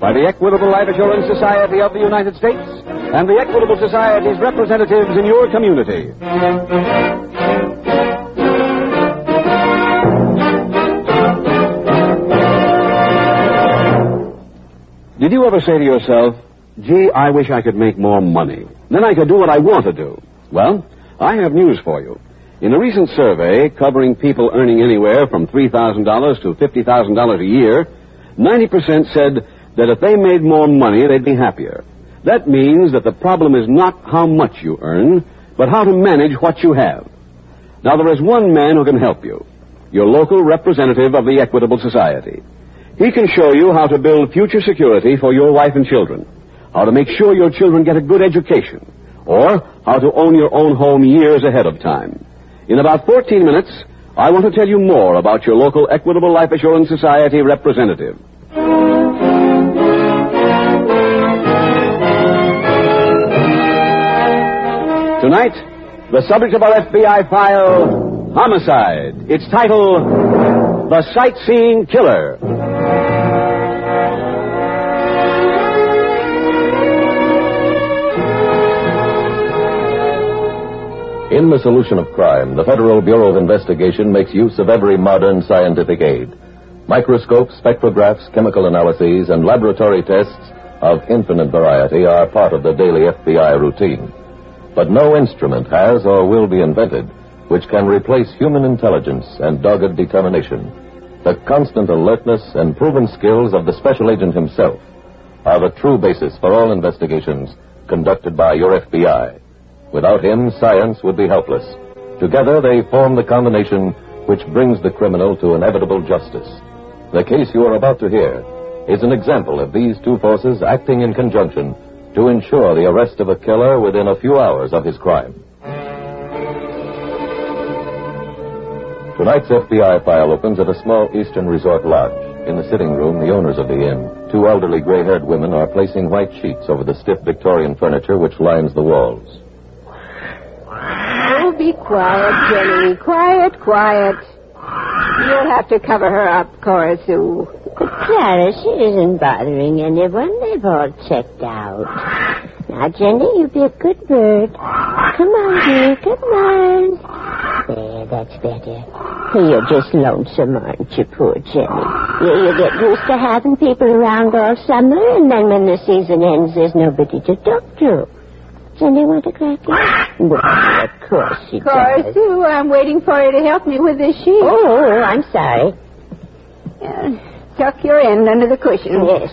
by the Equitable Life Assurance Society of the United States and the Equitable Society's representatives in your community. Did you ever say to yourself, gee, I wish I could make more money. Then I could do what I want to do. Well, I have news for you. In a recent survey covering people earning anywhere from $3,000 to $50,000 a year, 90% said that if they made more money, they'd be happier. That means that the problem is not how much you earn, but how to manage what you have. Now, there is one man who can help you your local representative of the Equitable Society. He can show you how to build future security for your wife and children, how to make sure your children get a good education, or how to own your own home years ahead of time. In about 14 minutes, I want to tell you more about your local Equitable Life Assurance Society representative. Tonight, the subject of our FBI file, Homicide. Its title, The Sightseeing Killer. In the solution of crime, the Federal Bureau of Investigation makes use of every modern scientific aid. Microscopes, spectrographs, chemical analyses, and laboratory tests of infinite variety are part of the daily FBI routine. But no instrument has or will be invented which can replace human intelligence and dogged determination. The constant alertness and proven skills of the special agent himself are the true basis for all investigations conducted by your FBI. Without him, science would be helpless. Together, they form the combination which brings the criminal to inevitable justice. The case you are about to hear is an example of these two forces acting in conjunction to ensure the arrest of a killer within a few hours of his crime. Tonight's FBI file opens at a small eastern resort lodge. In the sitting room, the owners of the inn, two elderly gray haired women, are placing white sheets over the stiff Victorian furniture which lines the walls. Oh, be quiet, Jenny. Quiet, quiet. You'll have to cover her up, Cora Sue. But Clara, she isn't bothering anyone. They've all checked out. Now, Jenny, you be a good bird. Come on, dear. Come on. There, that's better. You're just lonesome, aren't you, poor Jenny? You, you get used to having people around all summer, and then when the season ends, there's nobody to talk to. Jenny want a cracker? Well, of course she Cora does. Sue, I'm waiting for you to help me with this sheet. Oh, I'm sorry. Uh, tuck your end under the cushion. Yes,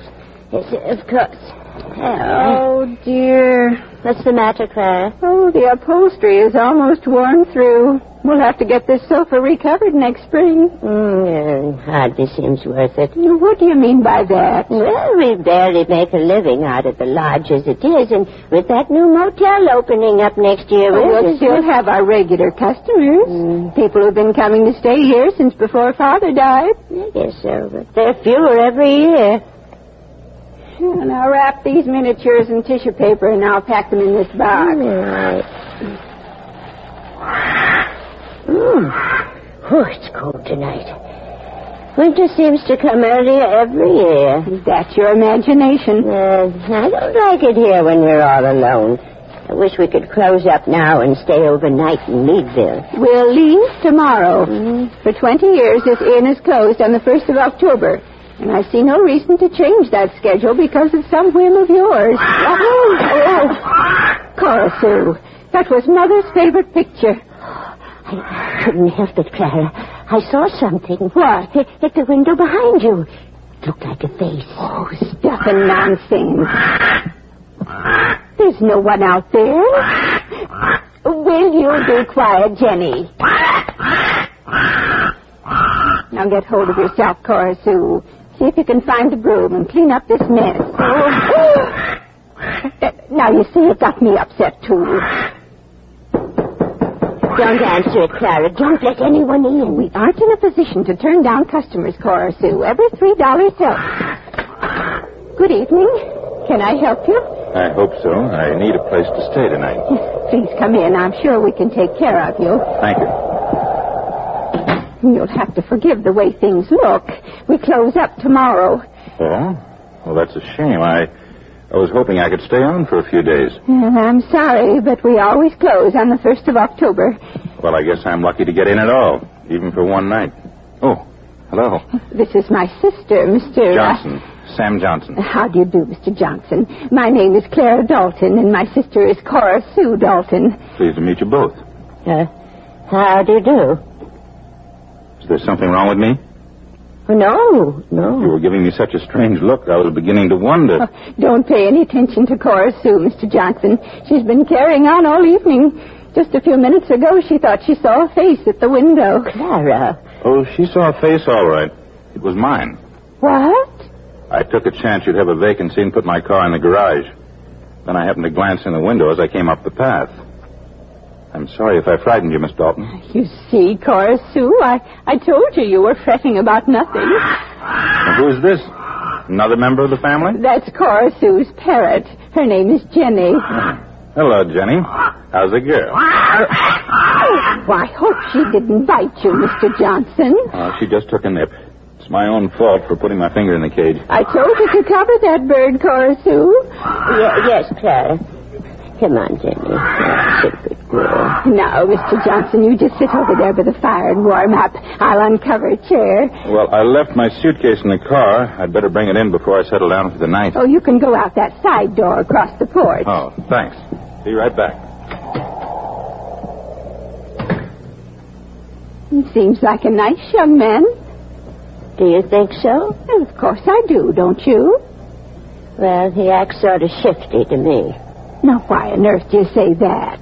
yes, of course. Oh, dear. What's the matter, Clara? Oh, the upholstery is almost worn through. We'll have to get this sofa recovered next spring. Mm, hardly seems worth it. What do you mean by that? Well, we barely make a living out of the lodge as it is, and with that new motel opening up next year, Well, we're we'll still have our regular customers. Mm. People who've been coming to stay here since before Father died. I guess so, but they're fewer every year. And I'll wrap these miniatures in tissue paper and I'll pack them in this box. All right. Mm. Oh, it's cold tonight. Winter seems to come earlier every year. That's your imagination. Uh, I don't like it here when we're all alone. I wish we could close up now and stay overnight in Meadville. We'll leave tomorrow. For 20 years, this inn is closed on the 1st of October. And I see no reason to change that schedule because of some whim of yours. Oh, oh, oh. Cora Sue, that was Mother's favorite picture. I couldn't help it, Clara. I saw something. What? At, at the window behind you. It looked like a face. Oh, stuff and nonsense. There's no one out there. Will you be quiet, Jenny? Now get hold of yourself, Cora Sue. See if you can find the broom and clean up this mess. Oh. Now, you see, it got me upset, too. Don't answer it, Clara. Don't let anyone in. We aren't in a position to turn down customers, Cora Sue. Every three dollars helps. Good evening. Can I help you? I hope so. I need a place to stay tonight. Please come in. I'm sure we can take care of you. Thank you. You'll have to forgive the way things look. We close up tomorrow. Oh? Well, that's a shame. I, I was hoping I could stay on for a few days. And I'm sorry, but we always close on the 1st of October. Well, I guess I'm lucky to get in at all, even for one night. Oh, hello. This is my sister, Mr. uh, Johnson. Sam Johnson. How do you do, Mr. Johnson? My name is Clara Dalton, and my sister is Cora Sue Dalton. Pleased to meet you both. Uh, how do you do? Is there something wrong with me? Oh, no, No. You were giving me such a strange look, I was beginning to wonder. Oh, don't pay any attention to Cora Sue, Mr. Johnson. She's been carrying on all evening. Just a few minutes ago, she thought she saw a face at the window. Clara. Oh, she saw a face all right. It was mine. What? I took a chance you'd have a vacancy and put my car in the garage. Then I happened to glance in the window as I came up the path. I'm sorry if I frightened you, Miss Dalton. You see, Cora Sue, I, I told you you were fretting about nothing. And who is this? Another member of the family? That's Cora Sue's parrot. Her name is Jenny. Hmm. Hello, Jenny. How's the girl? Why, I hope she didn't bite you, Mr. Johnson. Oh, she just took a nip. It's my own fault for putting my finger in the cage. I told you to cover that bird, Cora Sue. Ah. Ye- yes, Clara. Come on, Jenny. That's a good girl. Now, Mr. Johnson, you just sit over there by the fire and warm up. I'll uncover a chair. Well, I left my suitcase in the car. I'd better bring it in before I settle down for the night. Oh, you can go out that side door across the porch. Oh, thanks. Be right back. He seems like a nice young man. Do you think so? Well, of course I do, don't you? Well, he acts sort of shifty to me. Now, why on earth do you say that?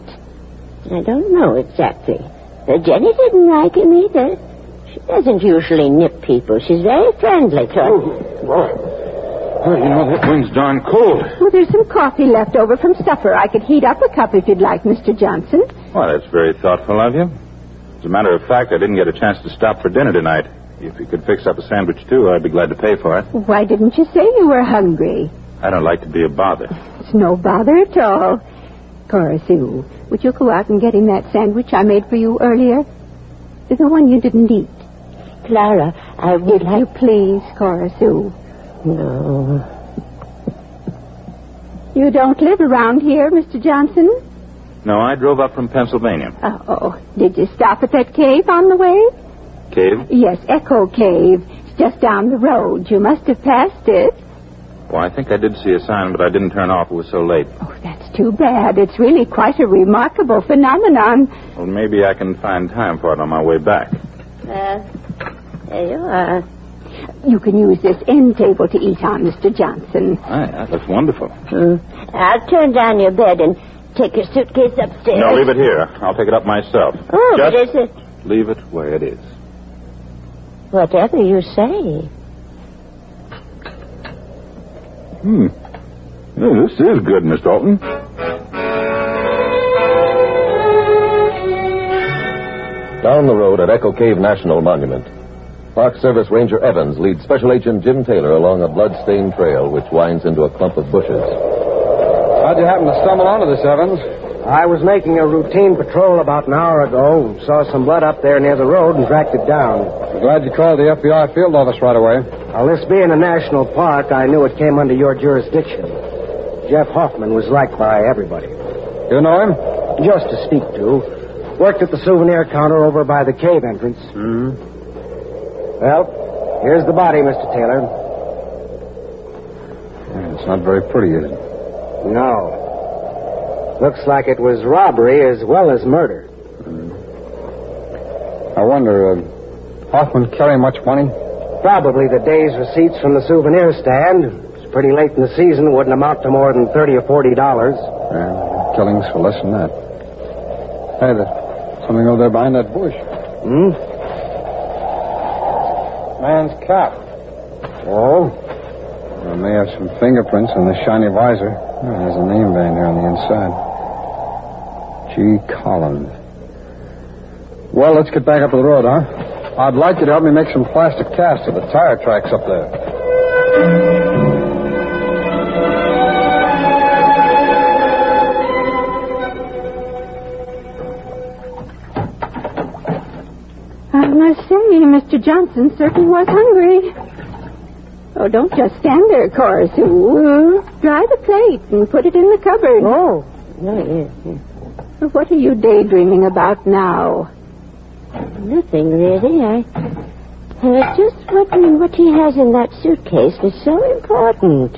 I don't know exactly. Uh, Jenny didn't like him either. She doesn't usually nip people. She's very friendly to him. Well, you know, that wind's darn cold. Well, there's some coffee left over from supper. I could heat up a cup if you'd like, Mr. Johnson. Well, that's very thoughtful of you. As a matter of fact, I didn't get a chance to stop for dinner tonight. If you could fix up a sandwich, too, I'd be glad to pay for it. Why didn't you say you were hungry? I don't like to be a bother. It's no bother at all. Cora Sue, would you go out and get him that sandwich I made for you earlier? The one you didn't eat. Clara, I would If you like... please, Cora Sue. No. You don't live around here, Mr. Johnson? No, I drove up from Pennsylvania. Uh, oh, did you stop at that cave on the way? Cave? Yes, Echo Cave. It's just down the road. You must have passed it. Well, I think I did see a sign, but I didn't turn off. It was so late. Oh, that's too bad. It's really quite a remarkable phenomenon. Well, maybe I can find time for it on my way back. Well, there you are. You can use this end table to eat on, Mr. Johnson. Aye, that looks wonderful. Hmm. I'll turn down your bed and take your suitcase upstairs. No, leave it here. I'll take it up myself. Oh, but is it... leave it where it is. Whatever you say. Hmm. Yeah, this is good, Miss Dalton. Down the road at Echo Cave National Monument, Park Service Ranger Evans leads Special Agent Jim Taylor along a blood-stained trail which winds into a clump of bushes. How'd you happen to stumble onto this, Evans? I was making a routine patrol about an hour ago, saw some blood up there near the road, and tracked it down. Glad you called the FBI field office right away. Now, this being a national park, I knew it came under your jurisdiction. Jeff Hoffman was liked by everybody. You know him? Just to speak to. Worked at the souvenir counter over by the cave entrance. Hmm. Well, here's the body, Mr. Taylor. Yeah, it's not very pretty, is it? No. Looks like it was robbery as well as murder. I wonder, uh, Hoffman carry much money? Probably the day's receipts from the souvenir stand. Pretty late in the season, wouldn't amount to more than thirty or forty dollars. Yeah, killings for less than that. Hey, there's something over there behind that bush. Hmm? Man's cap. Oh? I may have some fingerprints on the shiny visor. Oh, there's a name band here on the inside. G. Collins. Well, let's get back up to the road, huh? I'd like you to help me make some plastic casts of the tire tracks up there. Mr. Johnson certainly was hungry. Oh, don't just stand there, Cora Sue. Dry the plate and put it in the cupboard. Oh, no, yes, yes. What are you daydreaming about now? Nothing really. I, just wondering what he has in that suitcase was so important.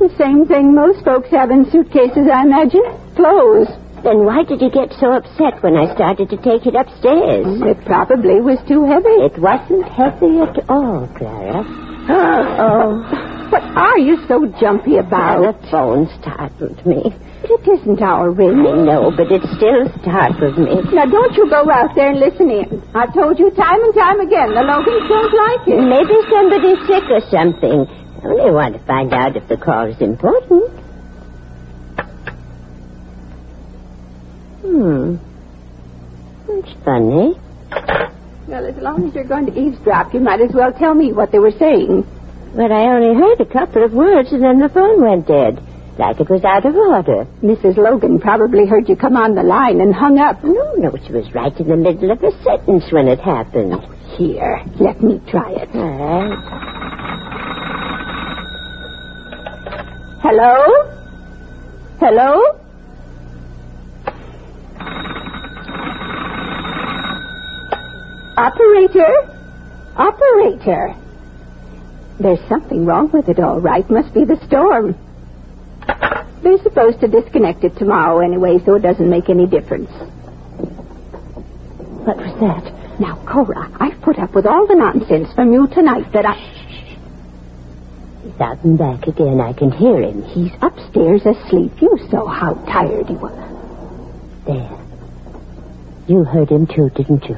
The same thing most folks have in suitcases, I imagine. Clothes. Then why did he get so upset when I started to take it upstairs? Mm, it probably was too heavy. It wasn't heavy at all, Clara. Oh, what are you so jumpy about? The phone startled me. It isn't our ring. I know, but it still startled me. Now, don't you go out there and listen in. I've told you time and time again, the Logans don't like it. Maybe somebody's sick or something. I only want to find out if the call is important. Hmm. That's funny. Well, as long as you're going to eavesdrop, you might as well tell me what they were saying. But I only heard a couple of words and then the phone went dead. Like it was out of order. Mrs. Logan probably heard you come on the line and hung up. No, no, she was right in the middle of a sentence when it happened. Here, let me try it. All right. Hello? Hello? Operator? Operator? There's something wrong with it, all right. Must be the storm. They're supposed to disconnect it tomorrow anyway, so it doesn't make any difference. What was that? Now, Cora, I've put up with all the nonsense from you tonight that I. He's out and back again. I can hear him. He's upstairs asleep. You saw how tired he was. There. You heard him too, didn't you?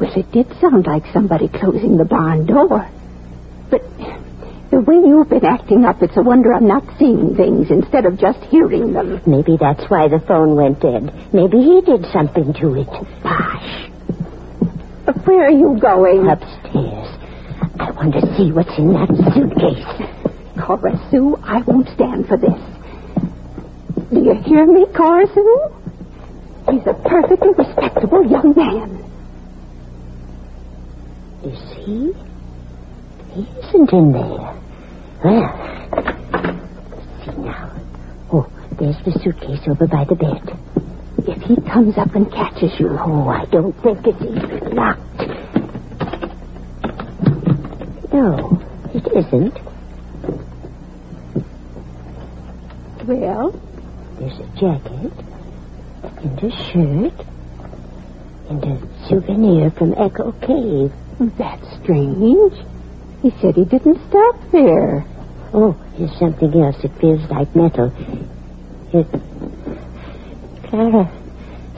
Well, it did sound like somebody closing the barn door. But the way you've been acting up, it's a wonder I'm not seeing things instead of just hearing them. Maybe that's why the phone went dead. Maybe he did something to it. Bosh. Where are you going? Upstairs. I want to see what's in that suitcase. Cora Sue, I won't stand for this. Do you hear me, Cora Sue? He's a perfectly respectable young man. Is he? He isn't in there. Well, see now. Oh, there's the suitcase over by the bed. If he comes up and catches you, Oh, I don't think it's even locked. No, it isn't. well, There's a jacket and a shirt and a souvenir from Echo Cave. That's strange. He said he didn't stop there. Oh, here's something else. It feels like metal. It. Clara,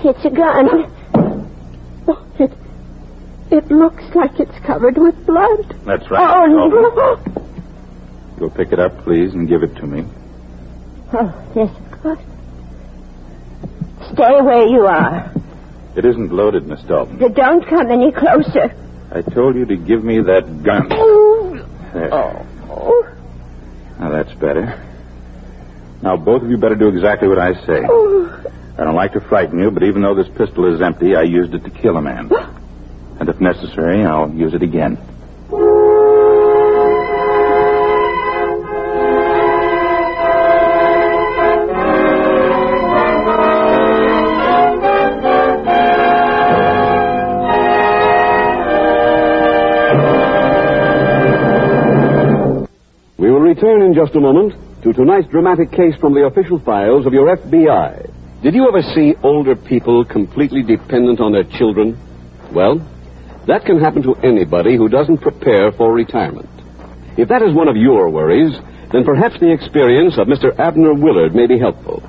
it's a gun. Oh, it, it looks like it's covered with blood. That's right. Oh, no. Go pick it up, please, and give it to me. Oh, yes, of course. Stay where you are. It isn't loaded, Miss Dalton. Don't come any closer. I told you to give me that gun. There. Oh. oh. Now that's better. Now both of you better do exactly what I say. Oh. I don't like to frighten you, but even though this pistol is empty, I used it to kill a man. And if necessary, I'll use it again. Just a moment to tonight's dramatic case from the official files of your FBI. Did you ever see older people completely dependent on their children? Well, that can happen to anybody who doesn't prepare for retirement. If that is one of your worries, then perhaps the experience of Mr. Abner Willard may be helpful.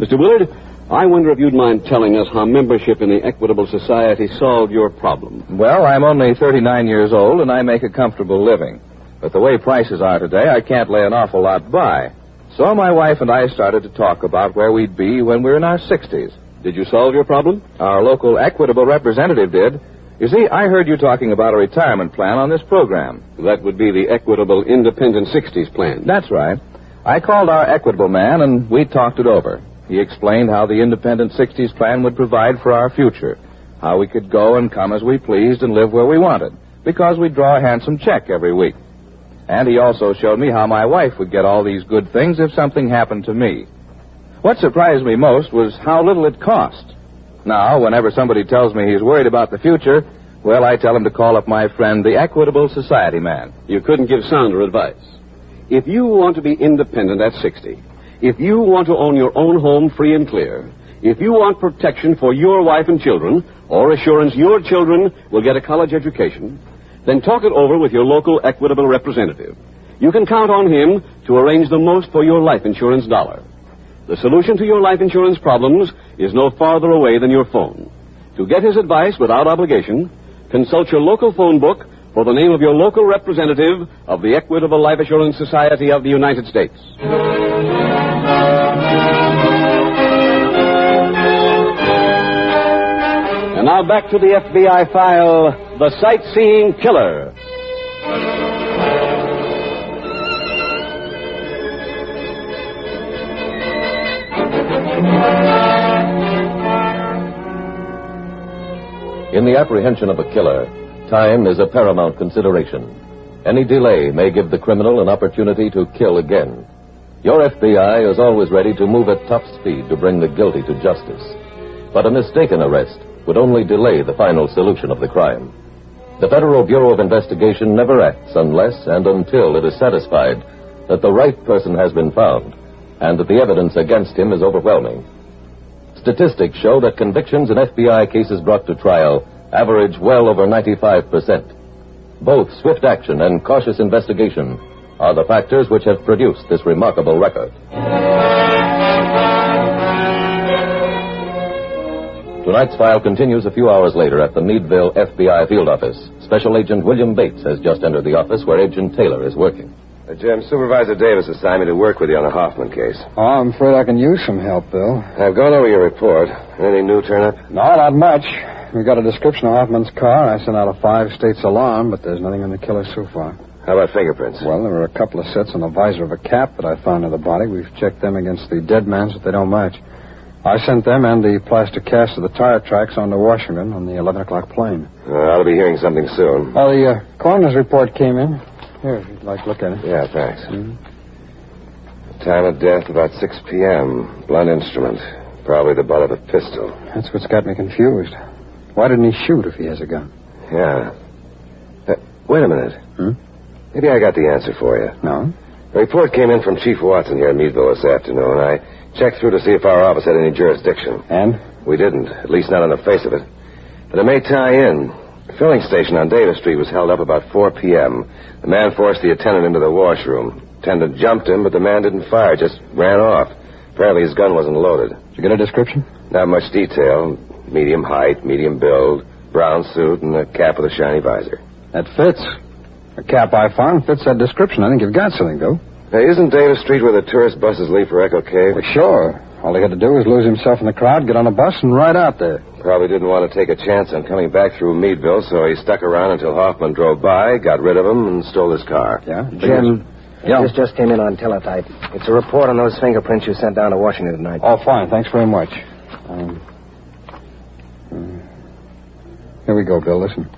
Mr. Willard, I wonder if you'd mind telling us how membership in the Equitable Society solved your problem. Well, I'm only 39 years old and I make a comfortable living. But the way prices are today, I can't lay an awful lot by. So my wife and I started to talk about where we'd be when we're in our 60s. Did you solve your problem? Our local equitable representative did. You see, I heard you talking about a retirement plan on this program. That would be the Equitable Independent 60s plan. That's right. I called our equitable man and we talked it over. He explained how the Independent 60s plan would provide for our future, how we could go and come as we pleased and live where we wanted, because we'd draw a handsome check every week. And he also showed me how my wife would get all these good things if something happened to me. What surprised me most was how little it cost. Now, whenever somebody tells me he's worried about the future, well, I tell him to call up my friend, the Equitable Society man. You couldn't give sounder advice. If you want to be independent at 60, if you want to own your own home free and clear, if you want protection for your wife and children, or assurance your children will get a college education, then talk it over with your local Equitable representative. You can count on him to arrange the most for your life insurance dollar. The solution to your life insurance problems is no farther away than your phone. To get his advice without obligation, consult your local phone book for the name of your local representative of the Equitable Life Assurance Society of the United States. Now back to the FBI file The Sightseeing Killer. In the apprehension of a killer, time is a paramount consideration. Any delay may give the criminal an opportunity to kill again. Your FBI is always ready to move at top speed to bring the guilty to justice. But a mistaken arrest would only delay the final solution of the crime. The Federal Bureau of Investigation never acts unless and until it is satisfied that the right person has been found and that the evidence against him is overwhelming. Statistics show that convictions in FBI cases brought to trial average well over 95%. Both swift action and cautious investigation are the factors which have produced this remarkable record. Tonight's file continues a few hours later at the Meadville FBI field office. Special Agent William Bates has just entered the office where Agent Taylor is working. Uh, Jim, Supervisor Davis assigned me to work with you on the Hoffman case. Oh, I'm afraid I can use some help, Bill. I've gone over your report. Anything new turn up? No, not much. We got a description of Hoffman's car. I sent out a five states alarm, but there's nothing on the killer so far. How about fingerprints? Well, there were a couple of sets on the visor of a cap that I found in the body. We've checked them against the dead man's, but they don't match. I sent them and the plaster cast of the tire tracks on to Washington on the 11 o'clock plane. Uh, I'll be hearing something soon. Oh, the uh, coroner's report came in. Here, if you'd like to look at it. Yeah, thanks. Time of death about 6 p.m. Blunt instrument. Probably the butt of a pistol. That's what's got me confused. Why didn't he shoot if he has a gun? Yeah. Uh, wait a minute. Hmm? Maybe I got the answer for you. No? A report came in from Chief Watson here in Meadville this afternoon. I checked through to see if our office had any jurisdiction. And? We didn't, at least not on the face of it. But it may tie in. The filling station on Davis Street was held up about 4 p.m. The man forced the attendant into the washroom. Attendant jumped him, but the man didn't fire, just ran off. Apparently his gun wasn't loaded. Did you get a description? Not much detail. Medium height, medium build, brown suit, and a cap with a shiny visor. That fits. The cap I found fits that description. I think you've got something, Bill. Now, isn't Davis Street where the tourist buses leave for Echo Cave? Well, sure. All he had to do was lose himself in the crowd, get on a bus, and ride out there. Probably didn't want to take a chance on coming back through Meadville, so he stuck around until Hoffman drove by, got rid of him, and stole his car. Yeah? Jim, Yeah. this just came in on teletype. It's a report on those fingerprints you sent down to Washington tonight. Oh, fine. Thanks very much. Um, uh, here we go, Bill. Listen.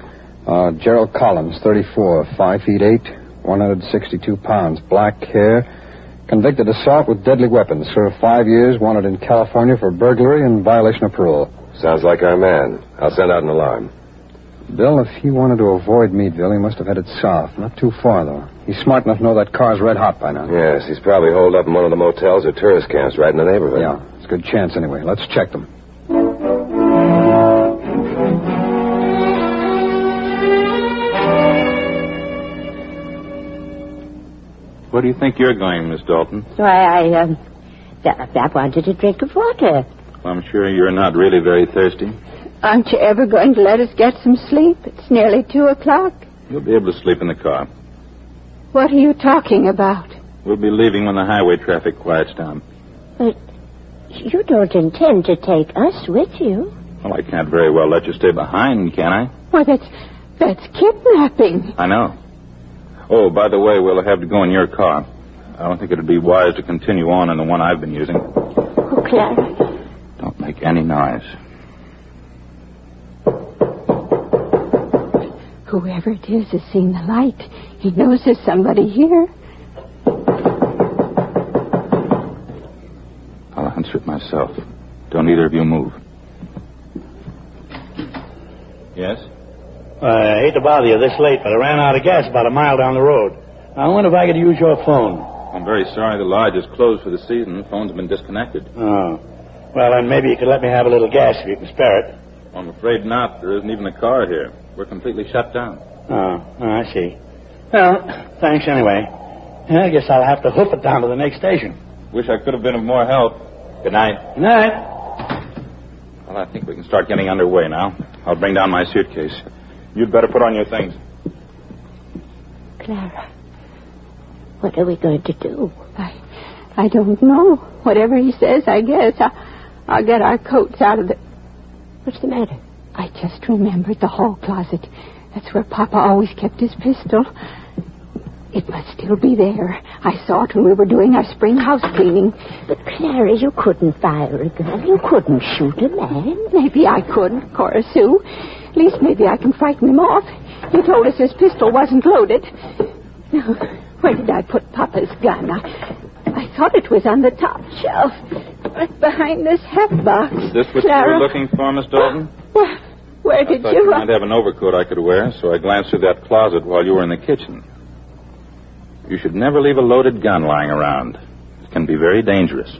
Uh, Gerald Collins, 34, 5 feet 8, 162 pounds, black hair, convicted assault with deadly weapons, served five years, wanted in California for burglary and violation of parole. Sounds like our man. I'll send out an alarm. Bill, if he wanted to avoid Meadville, he must have headed south. Not too far, though. He's smart enough to know that car's red hot by now. Yes, he's probably holed up in one of the motels or tourist camps right in the neighborhood. Yeah, it's a good chance anyway. Let's check them. Where do you think you're going, Miss Dalton? Why, I, um, I wanted a drink of water. I'm sure you're not really very thirsty. Aren't you ever going to let us get some sleep? It's nearly two o'clock. You'll be able to sleep in the car. What are you talking about? We'll be leaving when the highway traffic quiets down. But you don't intend to take us with you. Well, I can't very well let you stay behind, can I? Why, that's that's kidnapping. I know. Oh, by the way, we'll have to go in your car. I don't think it'd be wise to continue on in the one I've been using. Oh, Clara. Don't make any noise. Whoever it is has seen the light. He knows there's somebody here. I'll answer it myself. Don't either of you move. Yes? I hate to bother you this late, but I ran out of gas about a mile down the road. I wonder if I could use your phone. I'm very sorry the lodge is closed for the season. The phone's been disconnected. Oh. Well, then maybe you could let me have a little gas if you can spare it. I'm afraid not. There isn't even a car here. We're completely shut down. Oh, oh I see. Well, thanks anyway. I guess I'll have to hoof it down to the next station. Wish I could have been of more help. Good night. Good night. Well, I think we can start getting underway now. I'll bring down my suitcase. You'd better put on your things. Clara, what are we going to do? I, I don't know. Whatever he says, I guess. I, I'll get our coats out of the. What's the matter? I just remembered the hall closet. That's where Papa always kept his pistol. It must still be there. I saw it when we were doing our spring house cleaning. But, Clara, you couldn't fire a gun. You couldn't shoot a man. Maybe I could, Cora Sue. At least maybe I can frighten him off. He told us his pistol wasn't loaded. Now, where did I put Papa's gun? I, I thought it was on the top shelf, right behind this hat box. Is this what Clara? you were looking for, Miss Dalton? Where, where I did thought you? you uh, might have an overcoat I could wear, so I glanced through that closet while you were in the kitchen. You should never leave a loaded gun lying around. It can be very dangerous.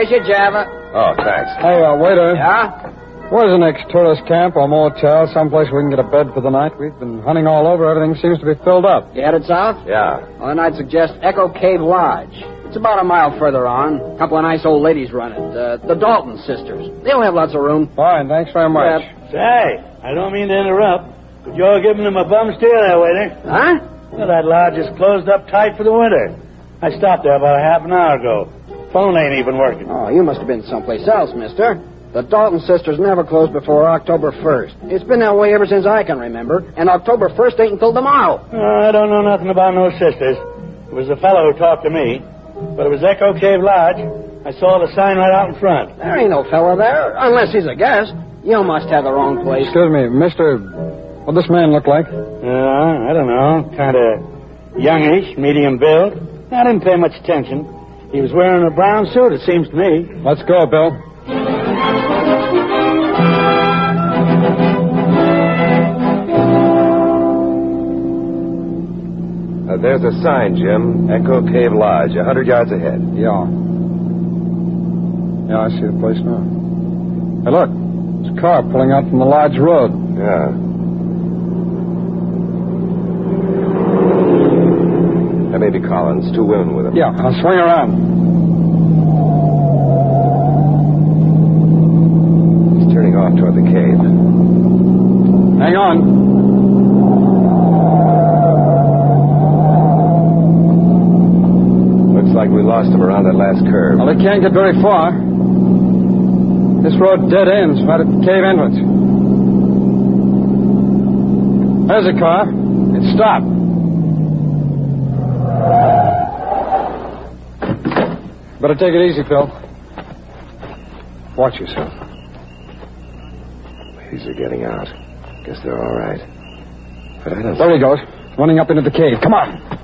Here's your Java. Oh, thanks. Hey, uh, waiter. Yeah? Where's the next tourist camp or motel, someplace we can get a bed for the night? We've been hunting all over. Everything seems to be filled up. You headed south? Yeah. Well, then I'd suggest Echo Cave Lodge. It's about a mile further on. A couple of nice old ladies run it. Uh, the Dalton sisters. They'll have lots of room. Fine, thanks very much. Say, I don't mean to interrupt, but you're giving them a bum steer there, waiter. Huh? Well, that lodge is closed up tight for the winter. I stopped there about a half an hour ago. Phone ain't even working. Oh, you must have been someplace else, mister. The Dalton sisters never close before October 1st. It's been that way ever since I can remember, and October 1st ain't until tomorrow. Uh, I don't know nothing about no sisters. It was the fellow who talked to me. But it was Echo Cave Lodge. I saw the sign right out in front. There ain't no fellow there, unless he's a guest. You must have the wrong place. Excuse me, Mister. What does this man look like? Uh, I don't know. Kind of youngish, medium build. I didn't pay much attention. He was wearing a brown suit, it seems to me. Let's go, Bill. Uh, there's a sign, Jim. Echo Cave Lodge, a hundred yards ahead. Yeah. Yeah, I see the place now. Hey, look. It's a car pulling out from the lodge road. Yeah. That may be Collins. Two women with him. Yeah, I'll swing around. He's turning off toward the cave. Hang on. Looks like we lost him around that last curve. Well, they can't get very far. This road dead ends right at the cave entrance. There's a car. It stopped. Better take it easy, Phil. Watch yourself. Ladies are getting out. Guess they're all right. But I don't. There he goes, running up into the cave. Come on.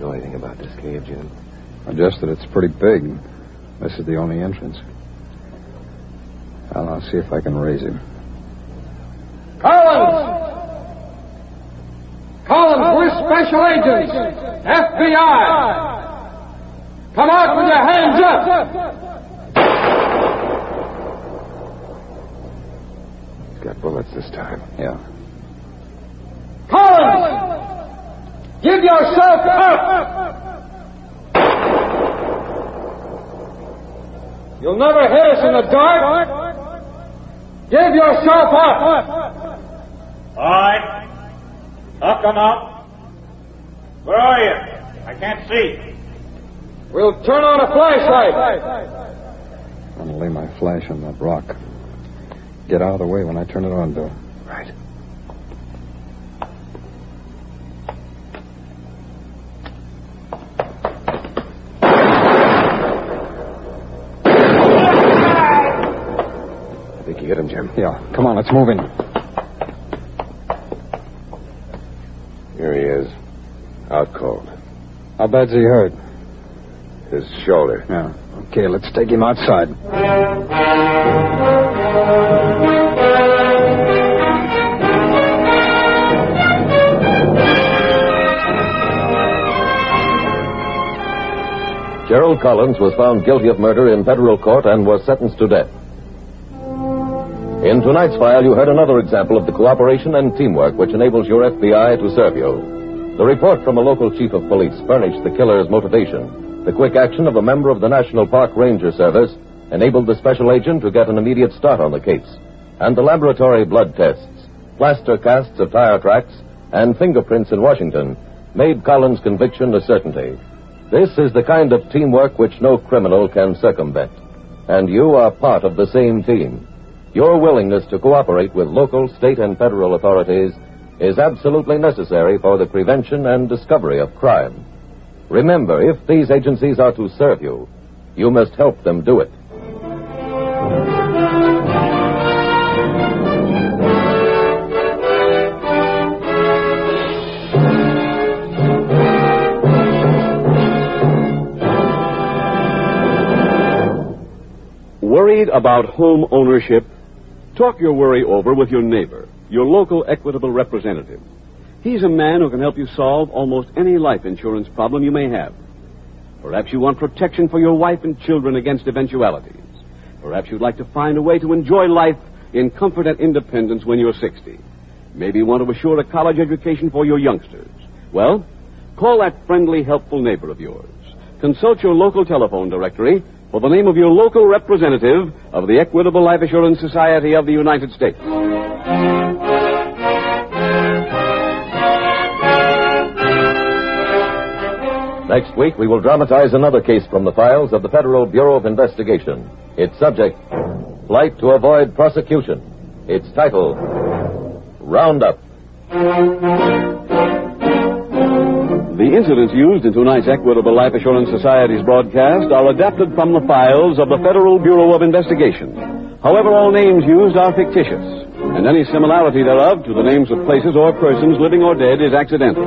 know anything about this cave, Jim? I just that it's pretty big. This is the only entrance. Well, I'll uh, see if I can raise him. Collins! Collins, we're special agents. FBI! Come out with your hands up! He's got bullets this time. Yeah. Collins! Give yourself up! You'll never hit us in the dark. Give yourself up! All right. Up, come out. Where are you? I can't see. We'll turn on a flashlight. I'm gonna lay my flash on that rock. Get out of the way when I turn it on, Bill. Right. I think you hit him, Jim. Yeah. Come on, let's move in. Here he is. Out cold. How bad's he hurt? His shoulder. Yeah. Okay, let's take him outside. Gerald Collins was found guilty of murder in federal court and was sentenced to death. In tonight's file, you heard another example of the cooperation and teamwork which enables your FBI to serve you. The report from a local chief of police furnished the killer's motivation. The quick action of a member of the National Park Ranger Service enabled the special agent to get an immediate start on the case. And the laboratory blood tests, plaster casts of tire tracks, and fingerprints in Washington made Collins' conviction a certainty. This is the kind of teamwork which no criminal can circumvent. And you are part of the same team. Your willingness to cooperate with local, state, and federal authorities is absolutely necessary for the prevention and discovery of crime. Remember, if these agencies are to serve you, you must help them do it. Worried about home ownership? Talk your worry over with your neighbor, your local equitable representative. He's a man who can help you solve almost any life insurance problem you may have. Perhaps you want protection for your wife and children against eventualities. Perhaps you'd like to find a way to enjoy life in comfort and independence when you're 60. Maybe you want to assure a college education for your youngsters. Well, call that friendly, helpful neighbor of yours. Consult your local telephone directory for the name of your local representative of the Equitable Life Assurance Society of the United States. Next week, we will dramatize another case from the files of the Federal Bureau of Investigation. Its subject, Flight to Avoid Prosecution. Its title, Roundup. The incidents used in tonight's Equitable Life Assurance Society's broadcast are adapted from the files of the Federal Bureau of Investigation. However, all names used are fictitious, and any similarity thereof to the names of places or persons living or dead is accidental.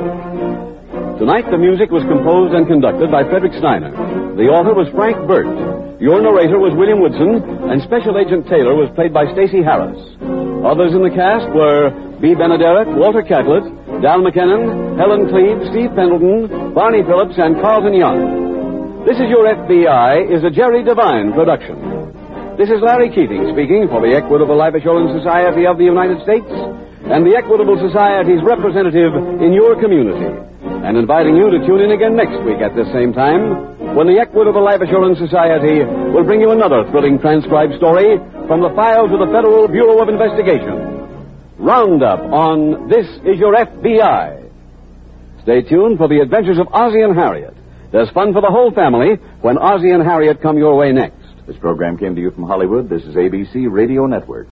Tonight, the music was composed and conducted by Frederick Steiner. The author was Frank Burt. Your narrator was William Woodson, and Special Agent Taylor was played by Stacy Harris. Others in the cast were Bea Benaderet, Walter Catlett, Dal McKennon, Helen Kleeb, Steve Pendleton, Barney Phillips, and Carlton Young. This is Your FBI is a Jerry Devine production. This is Larry Keating speaking for the Equitable Life Assurance Society of the United States and the Equitable Society's representative in your community, and inviting you to tune in again next week at this same time when the Equitable Life Assurance Society will bring you another thrilling transcribed story from the files of the Federal Bureau of Investigation. Roundup on This Is Your FBI. Stay tuned for the adventures of Ozzie and Harriet. There's fun for the whole family when Ozzie and Harriet come your way next. This program came to you from Hollywood. This is ABC Radio Network.